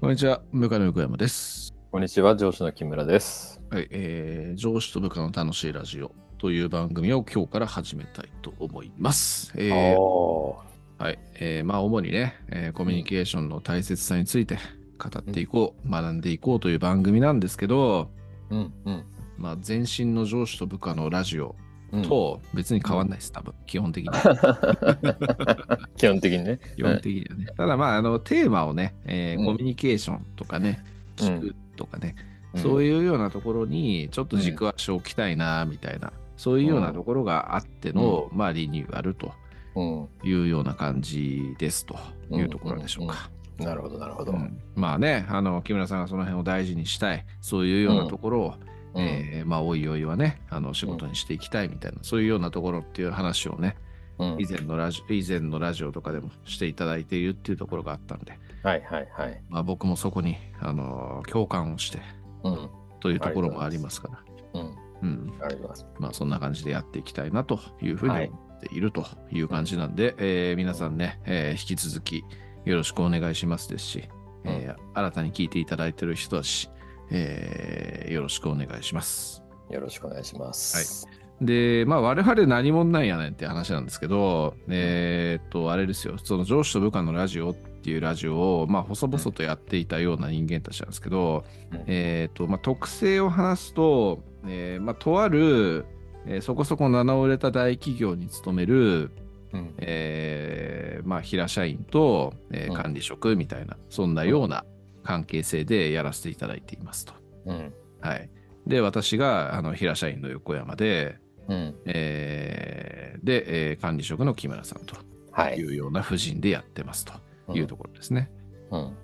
こんにちは、部下の横山です。こんにちは、上司の木村です。はい、えー、上司と部下の楽しいラジオという番組を今日から始めたいと思います。えーおはい、えーまあ主にね、えーコミュニケーションの大切さについて語っていこう、学んでいこうという番組なんですけど、うんうん。まあ前身の上司と部下のラジオうん、と別に変わんないです、多分、基本的に。基本的にね。基本的にはね。ただまあ、あの、テーマをね、えーうんコミュニケーションとかね、うん聞くとかね、そういいうようなところにちょっと軸足を置きたいなみたいな、そういうようなところがあっての、まあリニューアルと。いうような感じですというところでしょうか。なるほど、なるほど。うんまあね、あの木村さんがその辺を大事にしたい、そういうようなところを、うんえーまあおいおいはね、あの仕事にしていきたいみたいな、そういうようなところっていう話をね、うん以前のラジオ以前のラジオとかでもしていただいているっていうところがあったんで、はいはいはい。まあ、僕もそこに、あの共感をしてうん。というところもありますから。うん。うん、あります。まあそんな感じでやっていきたいなというふうに思っているという感じなんで、えー皆さんね、えー引き続きよろしくお願いしますですし、えー新たに聞いていただいている人たち、えーよろしくお願いします。よろしくお願いします。で、まあ我々何者なんやねんって話なんですけど、えーっと、あれですよ、その上司と部下のラジオっていうラジオを、まあ細々とやっていたような人間たちなんですけど、うんえーっと、まあ特性を話すと、えーまあとある、えーそこそこ名の売れた大企業に勤める、うん。えーまあ平社員と、えーうん管理職みたいな、そんなような関係性でやらせていただいていますと。うん。はい。で、私があの平社員の横山で、うん。えーで、えー管理職の木村さんとはいい。うような布陣でやってますというところですね。うん。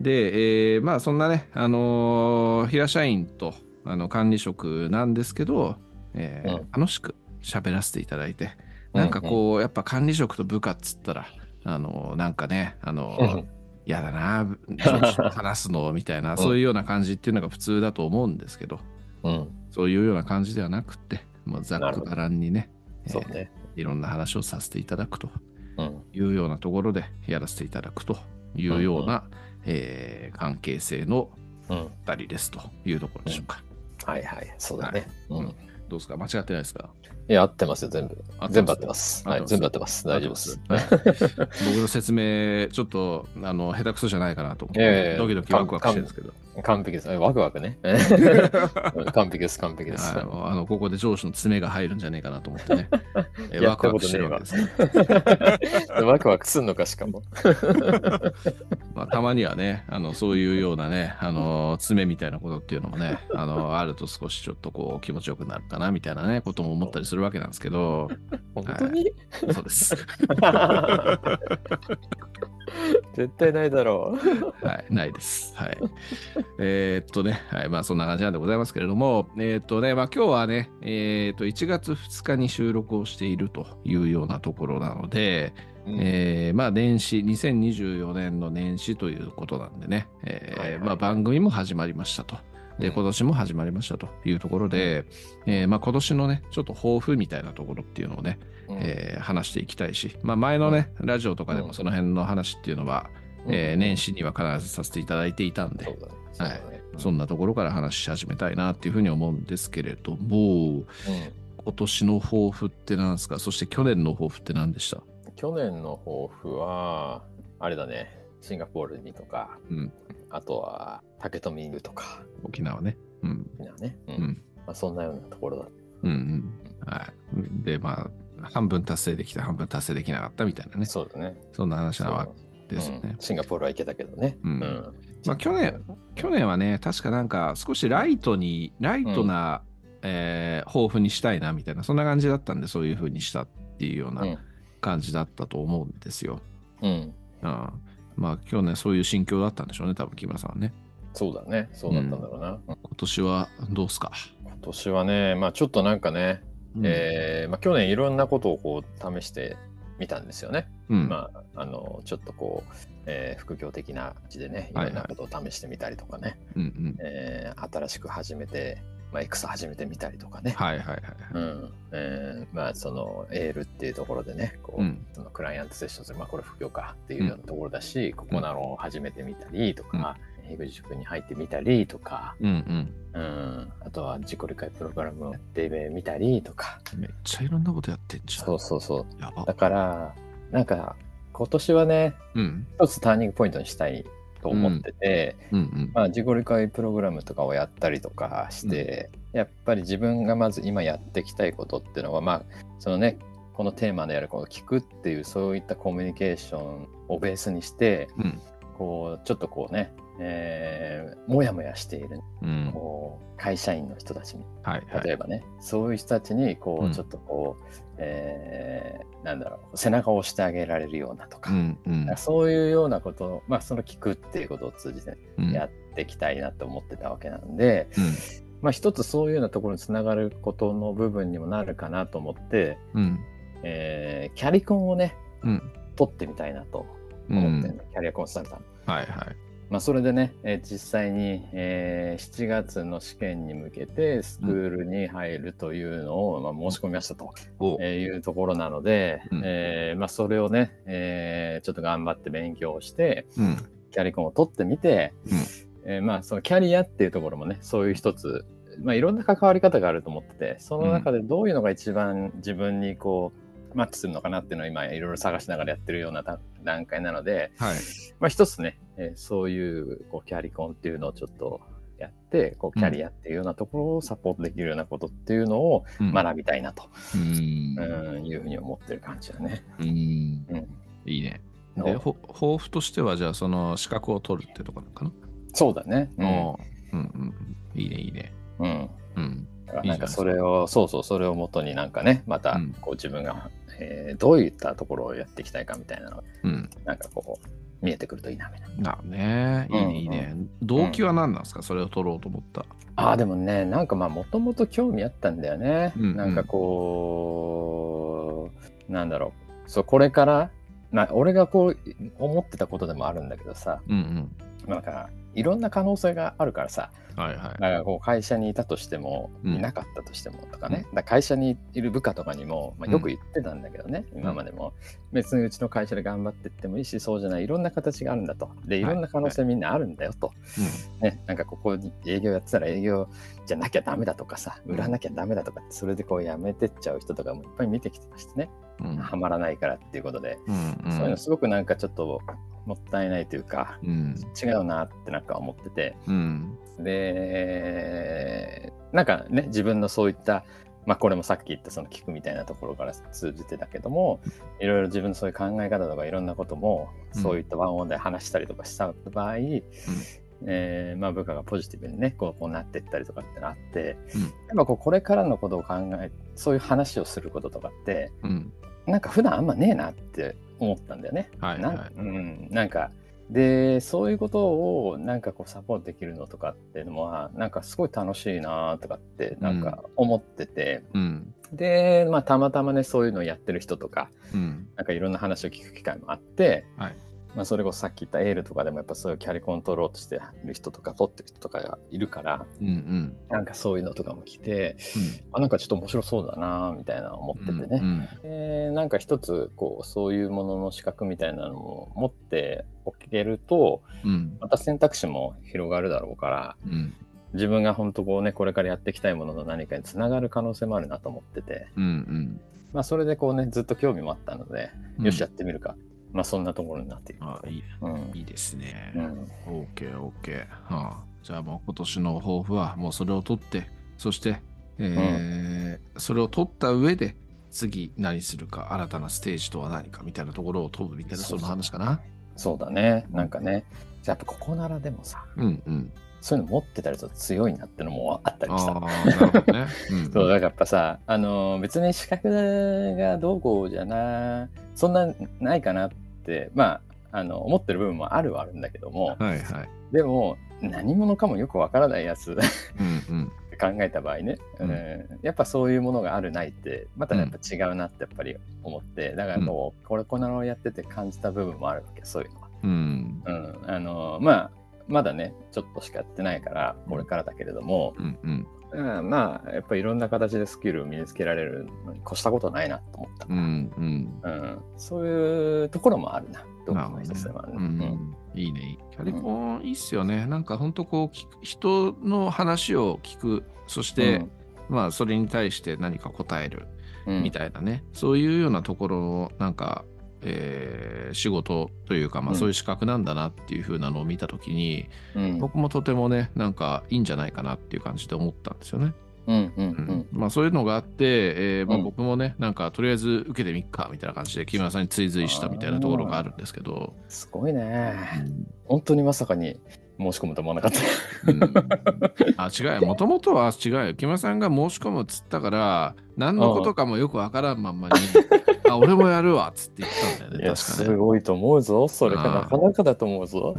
で、えーまあそんなね、あのー平社員とあの管理職なんですけど、えーうん楽しく喋らせていただいて、なんかこう、やっぱ管理職と部下っつったら、あのーなんかね、あのーうん。嫌だな、話すのみたいな、そういうような感じっていうのが普通だと思うんですけど、うん。そういうような感じではなくって、もうざっくばらんにね、そうね。いろんな話をさせていただくとうん。いうようなところでやらせていただくというような、えー関係性のうん。2人ですというところでしょうか。はいはい。そうだね。はいうん。どうですか？間違ってないですか？いや、合ってますよ、全部。全部合ってます。はい。全部合ってます。大丈夫です。はい僕の説明、ちょっとあの下手くそじゃないかなと思って、いやいやいやドキドキワクワクしてるんですけど、完璧です。ワクワクね。う ん完璧です、完璧です。はいあのここで上司の爪が入るんじゃねえかなと思ってね、ワクワクしてるわけですよ。ワクワクすんのか、しかも。まあ、たまにはね、あのそういうようなね、あの爪みたいなことっていうのもね、あのあると少しちょっとこう気持ちよくなるかなみたいなね、ことも思ったりするわけなんですけど、本当に、そうです。絶対ないだろはい、ないです。はい。えーっとね、はい、まあそんな感じなんでございますけれども、えーっとね、まあ今日はね、えーっと1月2日に収録をしているというようなところなので、う。えーまあ年始、2024年の年始ということなんでね、えーはいはいはいまあ番組も始まりましたと。で、うん。今年も始まりましたというところで、えーまあ今年のね、ちょっと抱負みたいなところっていうのをね、うん。えー話していきたいし、まあ前のね、ラジオとかでうん。もその辺の話っていうのは、えー年始には必ずさせていただいていたんで、そうだね。そん。なところから話し始めたいなっていうふうに思うんですけれども、今年の抱負って何ですか？そして去年の抱負って何でした？うん去年の抱負は、あれだね、シンガポールにとか、うん。あとは竹富にとか、沖縄ね。うん。みんなね、ううんん。まあ、そんなようなところだ。うんうん。はい。で、まあ、半分達成できた、半分達成できなかったみたいなね。そうだね。そんな話なわけですよねうん。シンガポールは行けたけどね。うんまあ去年、去年はね、確かなんか少しライトに、ライトな、えー抱負にしたいなみたいな、そんな感じだったんで、そういうふうにしたっていうようう。なん感じだったと思うんですよ。うん。うん。まあ去年そういう心境だったんでしょうね、多分木村さんはね。そうだね。そうだったんだろうな。うん今年はどうすか、今年はね、まあちょっとなんかね、うんえーまあ、去年いろんなことをこう試してみたんですよね。うんまあ、あのちょっとこう、えー副業的な感じでねいはいはいろんなことを試してみたりとかね、うんうんえー新しく始めて、まあ、X 始めてみたりとかね、はいはいはいはい。うんえーまあそのエールっていうところでねこう、うんそのクライアンントセッションする、まあ、これ副業かっていうようなところだし、ここなのを始めてみたりとか、英語塾に入ってみたりとか、うんうん、あとは自己理解プログラムをやってみたりとか、うん。めっちゃいろんなことやってんじゃん。そうそうそう。やばだ。から、なんか、今年はね、うん。一つターニングポイントにしたいと思ってて、うんうん。まあ、自己理解プログラムとかをやったりとかして、やっぱり自分がまず今やっていきたいことっていうのは、まあ、そのね、このテーマであるこの聞くっていうそういったコミュニケーションをベースにして、うん。こう、ちょっとこうね、えー、もやもやしている、うん。こう、会社員の人たちはいはい。例えばね、そういう人たちにこう、うんちょっとこう、えーなんだろう背中を押してあげられるようなとか,、うんうん。そういうようなことを、まあ、その聞くっていうことを通じてうんやっていきたいなと思ってたわけなんで、うんまあ、一つそういうようなところにつながることの部分にもなるかなと思って、うん。えーキャリコンをねうん。取ってみたいなとうん思ってるの、キャリアコンサルタント。はいはい。まあ、それでね、えー実際に、えー7月の試験に向けてスクールに入るというのを、まあ、申し込みましたと、お。えーいうところなので、うん。えーまあ、それをね、えーちょっと頑張って勉強して、うん。キャリコンを取ってみて、えーまあ、そのキャリアっていうところもね、そういう一つ、まあ、いろんな関わり方があると思ってて、その中でどういうのが一番自分にこう、マッチするのかなっていうのを今いろいろ探しながらやってるような段段階なので、はい。まあ、一つね、えーそういうこうキャリコンっていうのをちょっとやって、こうキャリアっていうようなところをサポートできるようなことっていうのをうん学びたいなと、うん。うんいうふうに思ってる感じだね。うん。うん、いいね。で、ほ抱負としては、じゃあ、その資格を取るってとこなのかな？そうだね。うんうんうん。いいね、いいね。うんうん。なんかそれを、そうそう、それをもとになんかね、またうんこう自分が、えーどういったところをやっていきたいかみたいなのが、うん。なんかこう、見えてくるといいな、みたいな。なね。いいね、いいね。動機は何なんですか？それを取ろうと思った。ああ、でもね、なんかまあ、もともと興味あったんだよね。うんうんなんかこう、なんだろう。そう、これから、まあ、俺がこう、思ってたことでもあるんだけどさ、うんなんか、いろんな可能性があるからさ、うん。はいはい。だからこう会社にいたとしても、うん。いなかったとしてもとかね、だ会社にいる部下とかにも、まあ、よく言ってたんだけどね、今までも、別にうちの会社で頑張ってってもいいし、そうじゃない、いろんな形があるんだと。で、い。ろんな可能性みんなあるんだよと。ね、なんかここに営業やってたら営業じゃなきゃダメだとかさ、売らなきゃダメだとかそれでこうやめてっちゃう人とかもいっぱい見てきてましてね、うん。うん。はまらないからっていうことで、うん。そういうのすごくなんかちょっともったいないというか、うん。違うなってなんか思ってて、うん。で、なんかね、自分のそういった、まあこれもさっき言ったその聞くみたいなところから通じてたけども、いろいろ自分のそういう考え方とかいろんなことも、うんそういったワンオンで話したりとかした場合、えーまあ部下がポジティブにね、こうこうなっていったりとかってなって、うんやっぱこうこれからのことを考え、そういう話をすることとかって、うん。なんか普段あんまねえなって思ったんだよね。なはいはい。うん、なんかでそういうことをなんかこうサポートできるのとかっていうのはなんかすごい楽しいなとかってなんか思ってて、うん。でまあたまたまねそういうのをやってる人とかうん。なんかいろんな話を聞く機会もあって、はいまあ、それこそさっき言ったエールとかでもやっぱそういうキャリコン取ろうとしてる人とか取ってる人とかがいるからうんうん。なんかそういうのとかも来てうん。あなんかちょっと面白そうだなみたいな思っててね。うん。でなんか一つこうそういうものの資格みたいなのを持っておけるとうん。また選択肢も広がるだろうからうん。自分が本当こうねこれからやっていきたいものの何かにつながる可能性もあるなと思っててうん。うん。まあそれでこうねずっと興味もあったので、うんよしやってみるかまあそんなところになっている。あ、いい。うんいいですね。うんオーケーオーケー。はあ、じゃあもう今年の抱負はもうそれを取って、そして、えーそれを取った上で次何するか、新たなステージとは何かみたいなところを問うみたいな、その話かな。そうだねなんかねやっぱここならでもさうんうん。そういうの持ってたりと強いなってのもあったりした そう、だからやっぱさ、あのー別に資格がどうこうじゃな、そんなないかなって、まあ、あの、思ってる部分もあるはあるんだけども、はいはい。でも、何者かもよくわからないやつうんうん。考えた場合ね、うんうんやっぱそういうものがあるないって、またやっぱ違うなってやっぱり思って、だからこう、これこなのやってて感じた部分もあるわけ、そういうのは。うん。うん、あのーまあ、まだね、ちょっとしかやってないから、これからだけれども、うんうん。うん、まあ、やっぱりいろんな形でスキルを身につけられるのに越したことないなと思った。うんうん。うん、そういうところもあるな、と思いましたなるほどねね。うんいいね。キャリコンいいっすよね。なんか本当こう聞く、人の話を聞く、そして、まあそれに対して何か答えるうんみたいなね、そういうようなところのなんか、えー仕事というか、まあうん。そういう資格なんだなっていう風なのを見たときに、うん。僕もとてもね、なんかいいんじゃないかなっていう感じで思ったんですよね。うんうんううん。んまあそういうのがあって、えーまあ、うん。僕もね、なんかとりあえず受けてみっかみたいな感じで木村さんに追随したみたいなところがあるんですけど、すごいね。うん。本当にまさかに申し込むと思わなかった。うん。あ違うよ、もともとは違うよ。木村さんが申し込むっつったから、何のことかもよくわからんまんまに、あ、俺もやるわっつって言ったんだよね、確かね。すごいと思うぞ。それがなかなかだと思うぞ。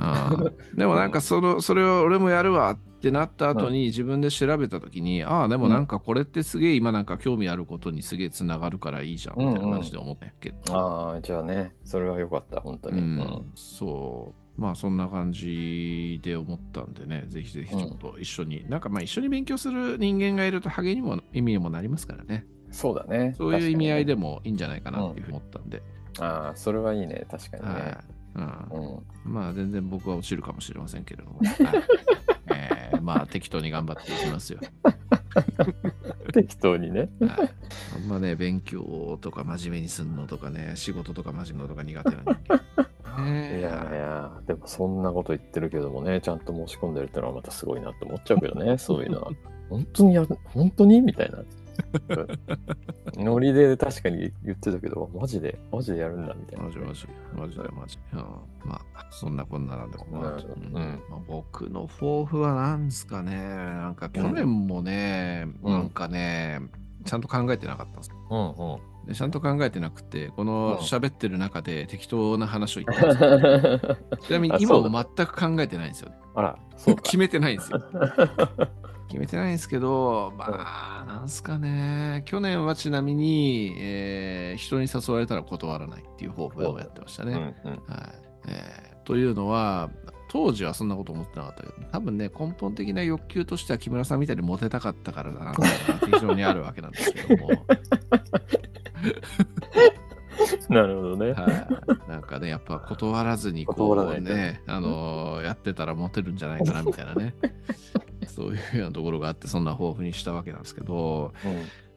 でもなんかそのそれを俺もやるわってなった後に自分で調べた時に、ああでもなんかこれってすげえ今なんか興味あることにすげえつながるからいいじゃんみたいな感じで思ったけど、ああ、じゃあね、それは良かった、本当に。うん、そう。まあそんな感じで思ったんでねぜひぜひちょっと一緒に、なんかまあ一緒に勉強する人間がいると励みにも意味にもなりますからねそうだね。そういう意味合いでも。もいいんじゃないかなっていうふうに思ったんで、ああ、それはいいね、確かにね。はいうんうんまあ全然僕は落ちるかもしれませんけれども、はいえーまあ適当に頑張っていきますよ。適当にね。はい、あんまね、勉強とか真面目にすんのとかね、仕事とか真面目のとか苦手な人間。ね えいやいや、でもそんなこと言ってるけどもね、ちゃんと申し込んでるってのはまたすごいなって思っちゃうけどね、そういうのは。本当にやる、本当に？みたいな。ノリで確かに言ってたけど、マジで、マジでやるんだみたいな。マジマジ、マジでマジ。うん、まあ、そんなこんななんで、まあうんうんうんまあ、僕の抱負は何ですかね、なんか去年もね、うんなんかね、ちゃんと考えてなかったんです。うんうん。でちゃんと考えてなくて、このうん喋ってる中で適当な話を言ってます。ちなみに今も全く考えてないんですよね。あら、そうか。決めてないんですよ。決めてないんですけど、まあ、なんすかね、去年はちなみに、えー人に誘われたら断らないっていう抱負をやってましたね。うんうん。はい。えーというのは、当時はそんなこと思ってなかったけど、多分ね、根本的な欲求としては木村さんみたいにモテたかったからだな非常にあるわけなんですけども、なるほどね。はい、なんかね、やっぱ断らずにこうとね、あのーやってたらモテるんじゃないかなみたいなね、そういうようなところがあって、そんな抱負にしたわけなんですけど、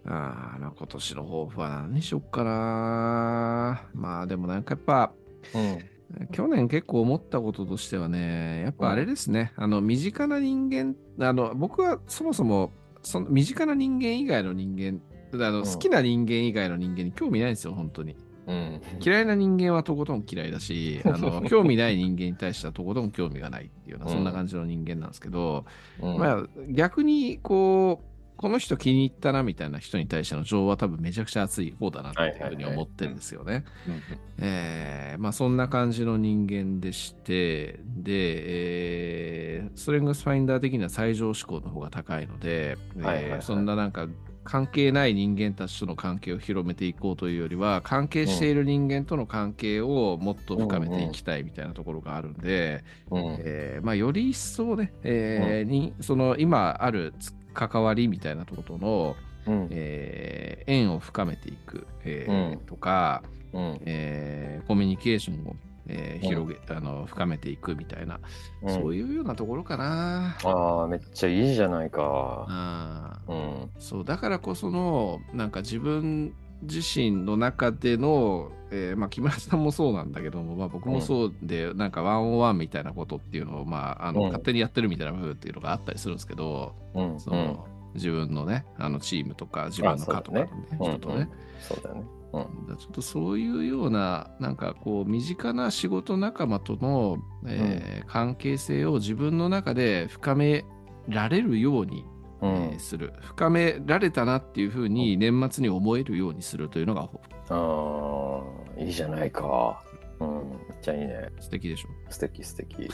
あーまあ今年の抱負は何にしよっかな。まあでもなんかやっぱ、うん。去年結構思ったこととしてはね、やっぱあれですね、あの身近な人間、あの僕はそもそもその身近な人間以外の人間、あのうん好きな人間以外の人間に興味ないんですよ、本当に。うん。嫌いな人間はとことん嫌いだし、あの興味ない人間に対してはとことん興味がないっていうような、そんな感じの人間なんですけど、うんまあ逆にこう、この人気に入ったなみたいな人に対しての情は多分めちゃくちゃ熱い方だなっていうふうに思ってるんですよね。うんえーまあそんな感じの人間でして、で、えーストレングスファインダー的には最上志向の方が高いので、えーはいはいはいそんななんか関係ない人間たちとの関係を広めていこうというよりは、関係している人間との関係をもっと深めていきたいみたいなところがあるんで、うん。えーまあ、より一層ね、えーにその今あるつ関わりみたいなところとの、うん。えー縁を深めていく、えーうん。とか、うん。えーコミュニケーションを、えーうん広げ、あの深めていくみたいな、うんそういうようなところかな。ああ、めっちゃいいじゃないか。うん。そうだからこそのなんか自分自身の中での、えーまあ、木村さんもそうなんだけども、まあ、僕もそうで、なんかワンオンワンみたいなことっていうのを、まあ、あのうん勝手にやってるみたいな部分っていうのがあったりするんですけど、うん。その自分のねあのチームとか自分の課とかのねうん人とね、そうだよね。うん。ちょっとそういうような、なんかこう、身近な仕事仲間との、えー関係性を自分の中で深められるように、うえんー。する。深められたなっていうふうに年末に思えるようにするというのがああ、いいじゃないか。うん。めっちゃいいね。素敵でしょ。素敵素敵。うん。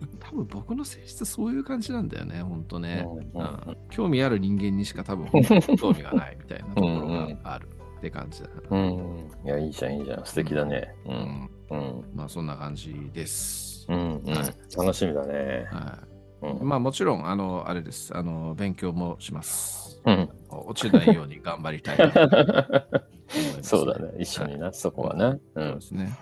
多分僕の性質そういう感じなんだよね、ほんとね。うんうん興味ある人間にしか多分興味がないみたいなところがあるって感じだな。うん。いや、いいじゃん、いいじゃん。素敵だね。う。うんんうん。まあそんな感じです。うん。うんはい楽しみだね。はいうんまあもちろん、あの、あれです。あの、勉強もします。うん落ちないように頑張りたい そうだね。一緒にな、そこはな。うそうんで。すね。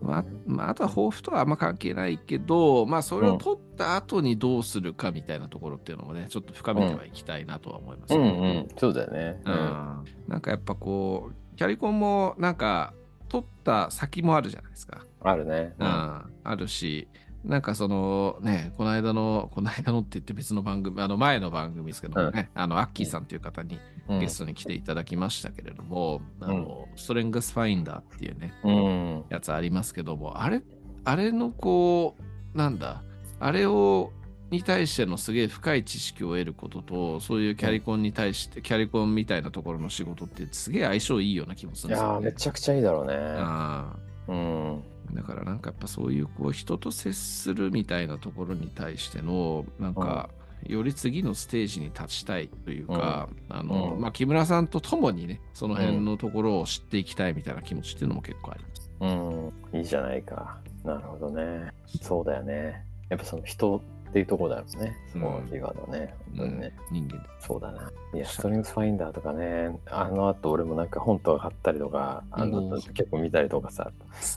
まあまあ、あとは抱負とはあんま関係ないけど、まあ、それを取った後にどうするかみたいなところっていうのもね、ちょっと深めてはいきたいなとは思いますうね。んうん。そうだよね。うんなんかやっぱこう、キャリコンもなんか、取った先もあるじゃないですか。あるね。うん、あるし、なんかそのね、この間の、この間のって言って別の番組、あの前の番組ですけどもね、あの、アッキーさんという方にうんゲストに来ていただきましたけれども、あの、ストレングスファインダーっていうね、うん。やつありますけども、あれ、あれのこう、なんだ、あれを、に対してのすげえ深い知識を得ることと、そういうキャリコンに対して、キャリコンみたいなところの仕事ってすげえ相性いいような気もすいるんですよ、ね。やー、めちゃくちゃいいだろうね。あうん。ーだからなんかやっぱそういうこう人と接するみたいなところに対してのなんかより次のステージに立ちたいというか、あのうんまあ、木村さんと共にねその辺のところを知っていきたいみたいな気持ちっていうのも結構あります。うん。いいじゃないか。なるほどね。そうだよね。やっぱその人っていうところだよね。そのキーワードね。本当にね。人間そうだな。いや、ストリングスファインダーとかね、あの後俺もなんか本とか買ったりとか、あのうん結構見たりとかさ、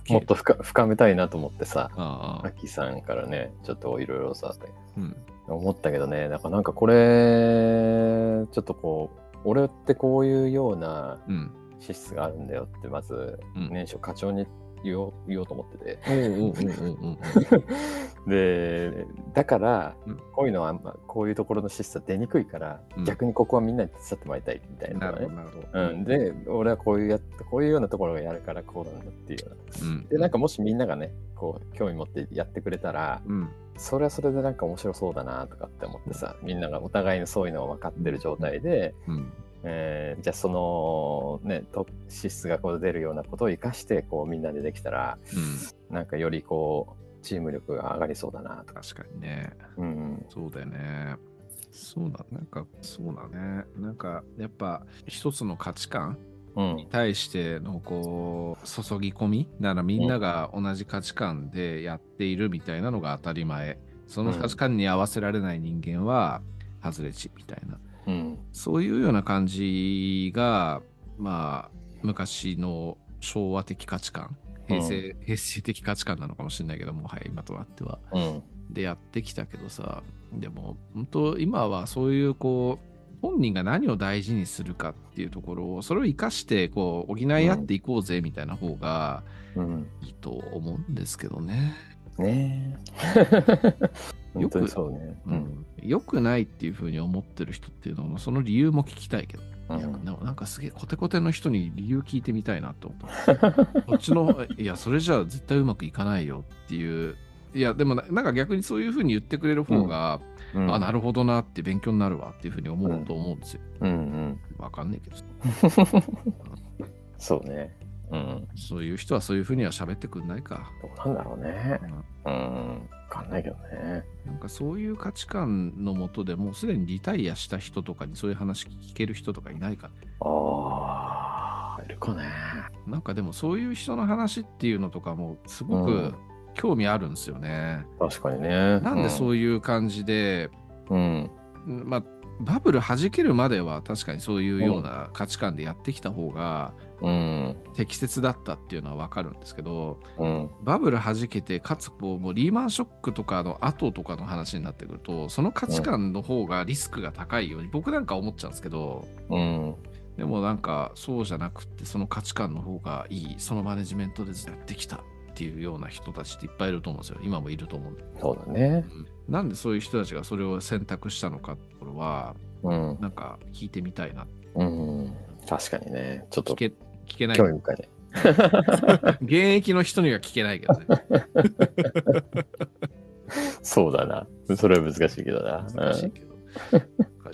もっと深深めたいなと思ってさ、アッキーさんからね、ちょっといろいろさ、うん。思ったけどね、なんかなんかこれ、ちょっとこう、俺ってこういうようなうん。資質があるんだよって、まずうん。年初課長に言おう言おうと思ってて。で、だからうん、こういうのは、まあこういうところの資質は出にくいから、うん。逆にここはみんなに手伝ってもらいたいみたいなね。なるほど。うん、で、俺はこういうやっこういうようなところがやるからこうなんだっていうような。うん。で、なんかもしみんながね、こう、興味持ってやってくれたら、うん。それはそれでなんか面白そうだなとかって思ってさ、みんながお互いにそういうのを分かってる状態で、うんえーじゃあそのね、と資質がこう出るようなことを生かして、こうみんなでできたら、うんなんかよりこう、チーム力が上がりそうだなとか。確かにね。うん。そうだよね。そうだ、なんか、そうだね。なんか、やっぱ、一つの価値観うんに。対しての、こう、注ぎ込みならみんなが同じ価値観でやっているみたいなのが当たり前。その価値観に合わせられない人間は、外れ値みたいな。うん。そういうような感じが、まあ、昔の昭和的価値観、平成,、平成的価値観なのかもしれないけども、はい、今となっては。うん。でやってきたけどさ、でも、本当、今はそういう、こう、本人が何を大事にするかっていうところを、それを生かして、こう、補い合っていこうぜみたいな方がうん。いいと思うんですけどね。ねえ。よくそうね。う。ん。良くないっていうふうに思ってる人っていうのも、その理由も聞きたいけど。うんなんかすげえコテコテの人に理由聞いてみたいなと思った。こっちの、いや、それじゃあ絶対うまくいかないよっていう。いや、でもななんか逆にそういうふうに言ってくれる方が、うんあ、なるほどなって勉強になるわっていうふうに思うと思うんですよ。うんうん。わかんないけど。そうね。うん。そういう人はそういうふうには喋ってくんないか。どうなんだろうね。うんかんないけどね。なんかそういう価値観のもとでもうすでにリタイアした人とかにそういう話聞ける人とかいないかああ、いるかね。なんかでもそういう人の話っていうのとかもすごくうん興味あるんですよね。確かにね。なんでそういう感じで、うん。うんまあバブル弾けるまでは確かにそういうような価値観でやってきた方がうん。適切だったっていうのはわかるんですけど、うん。バブル弾けて、かつこうもうリーマンショックとかの後とかの話になってくると、その価値観の方がリスクが高いように、僕なんか思っちゃうんですけど、うん。でもなんかそうじゃなくって、その価値観の方がいい、そのマネジメントでずっとやってきたっていうような人たちっていっぱいいると思うんですよ。今もいると思うんで。そうだね。なんでそういう人たちがそれを選択したのかってところは、うん。なんか聞いてみたいな。うん。確かにね。ちょっと聞け聞けない。興味深いね。現役の人には聞けないけどね。そうだな。それは難しいけどな。難しいけど。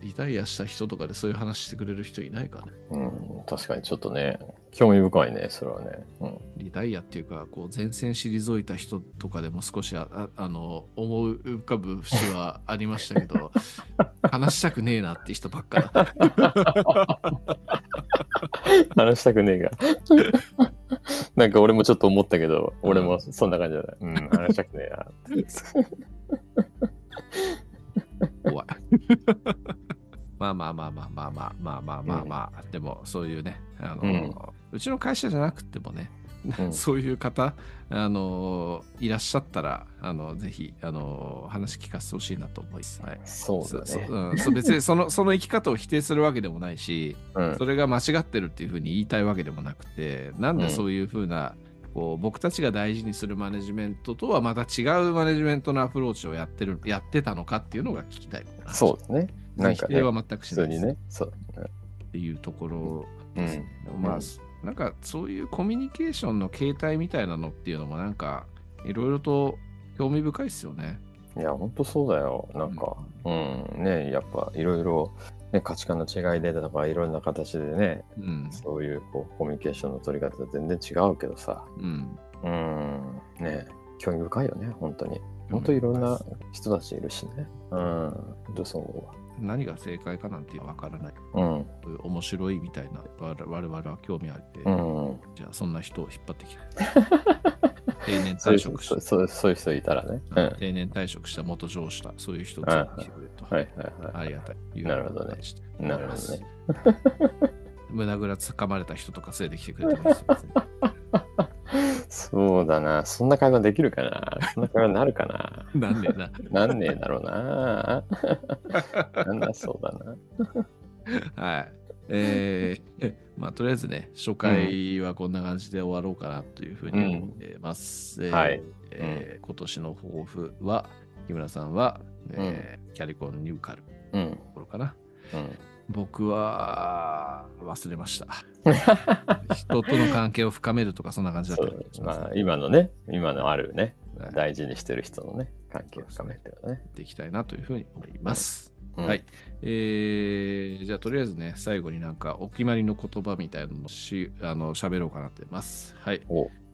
リタイアした人とかでそういう話してくれる人いないかね。うん。うん。確かにちょっとね、興味深いね、それはね。うん。リタイアっていうか、こう前線退いた人とかでも少しあああの思い浮かぶ節はありましたけど、話したくねえなって人ばっかだ。話したくねえが。なんか俺もちょっと思ったけど、俺もそんな感じだね。うん、話したくねえな。まあまあまあまあまあまあまあまあまあまあ、でもそういうね、あの、うんうちの会社じゃなくてもね、うん そういう方、あのいらっしゃったら、あのぜひ、あの話聞かせてほしいなと思います。はい。そうだね。そうん、別にその その生き方を否定するわけでもないし、うんそれが間違ってるっていうふうに言いたいわけでもなくて、なんでそういうふうな、こう僕たちが大事にするマネジメントとはまた違うマネジメントのアプローチをやってるやってたのかっていうのが聞きたい。そうですね。なんかね否定、は全くしないですね。そう。っていうところうん。ですね。まあ、うんなんかそういうコミュニケーションの形態みたいなのっていうのもなんかいろいろと興味深いですよね。いや、ほんとそうだよ。なんか、うん、ね、やっぱいろいろ、ね、価値観の違いでとか、いろんな形でね、うん。そういうこうコミュニケーションの取り方全然違うけどさ、うん。うん、ね、興味深いよね、本当に。本当いろんな人たちいるしね。うん、本当そう思何が正解かなんていうのは分からない。うん、面白いみたいな我々は興味あって、うん。じゃあそんな人を引っ張ってきて 定年退職した人そうそういう人いたらね。うん。はい定年退職した元上司だそういう人を連れてきてくれると、はいはい。ありがたいなるほどねねなるほどね。胸ぐらつかまれた人とか連れてきてくれてますそうだな。そんな会話できるかな？そんな会話になるかな？なんでななんねえだろうな。なんだそうだな。はいえーまあとりあえずね初回はこんな感じで終わろうかなというふうに思ってます、えーはいえー今年の抱負は木村さんは、えーキャリコンニューカルうん。ところかなうん。僕は忘れました。人との関係を深めるとかそんな感じだったそう気がしますまあ、今のね、今のあるね、はい大事にしてる人のね、関係を深めてるね。いきたいなというふうに思います。うんはい。えー、じゃあとりあえずね、最後になんかお決まりの言葉みたいなのをしあの喋ろうかなってます。はい。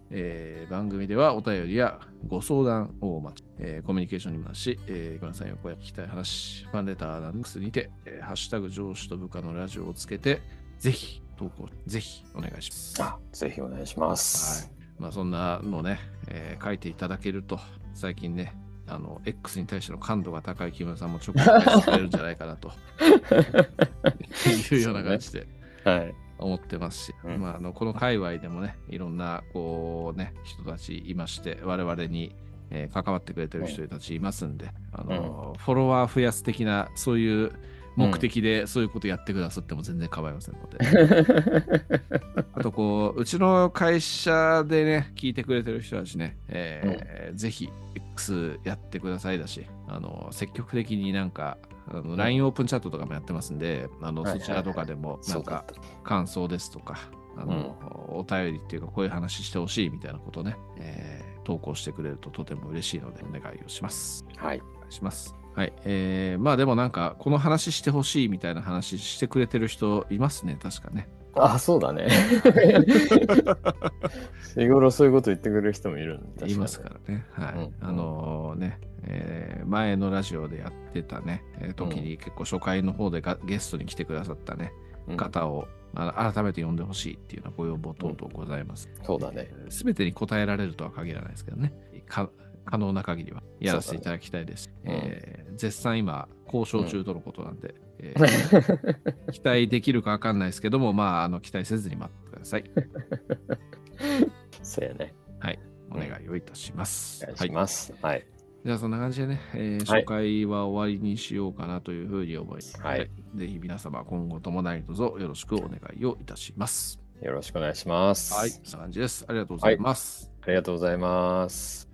おえー番組ではお便りやご相談をお待ち、えーコミュニケーションにもだし、えー、木村さんよこや聞きたい話、ファンレターなんですにて、えーハッシュタグ上司と部下のラジオをつけて、ぜひ投稿、ぜひお願いします。あ、ぜひお願いします。まあそんなのね、えー書いていただけると、最近ね、あの、X に対しての感度が高い木村さんも直接返してくれるんじゃないかなと いうような感じではい。思ってますし、うん。まあ、あのこの界隈でもね、いろんなこうね、人たちいまして、我々に、えー関わってくれてる人たちいますんで、あのフォロワー増やす的な、そういう目的でそういうことやってくださっても全然構いませんので。あとこう、うちの会社でね、聞いてくれてる人たちね、えーぜひ X やってくださいだし、あの積極的になんか、あの LINE オープンチャットとかもやってますんで、あのそちらとかでもなんか感想ですとか、あのお便りっていうかこういう話してほしいみたいなことね、えー投稿してくれるととても嬉しいのでお願いをします。はい。お願いします。はい。えー、まあでもなんか、この話してほしいみたいな話してくれてる人いますね、確かね。あ、そうだね。日頃そういうこと言ってくれる人もいるんだ。いますからね。はい。うんあのね、えー前のラジオでやってたね、えー時に結構初回の方でがゲストに来てくださったね、うん方を改めて呼んでほしいっていうようなご要望等々ございます。そうだね。すべてに答えられるとは限らないですけどね。か可能な限りはやらせていただきたいです。ねえー絶賛今、交渉中とのことなんで、えー期待できるかわかんないですけども、まあ、あの期待せずに待ってください。そうやね。お願いをいたします。お願いします。はい。じゃあそんな感じでね、えーはい初回は終わりにしようかなというふうに思います。はいぜひ皆様今後とも何卒よろしくお願いをいたします。よろしくお願いします。はい、そんな感じです。ありがとうございます。ありがとうございます。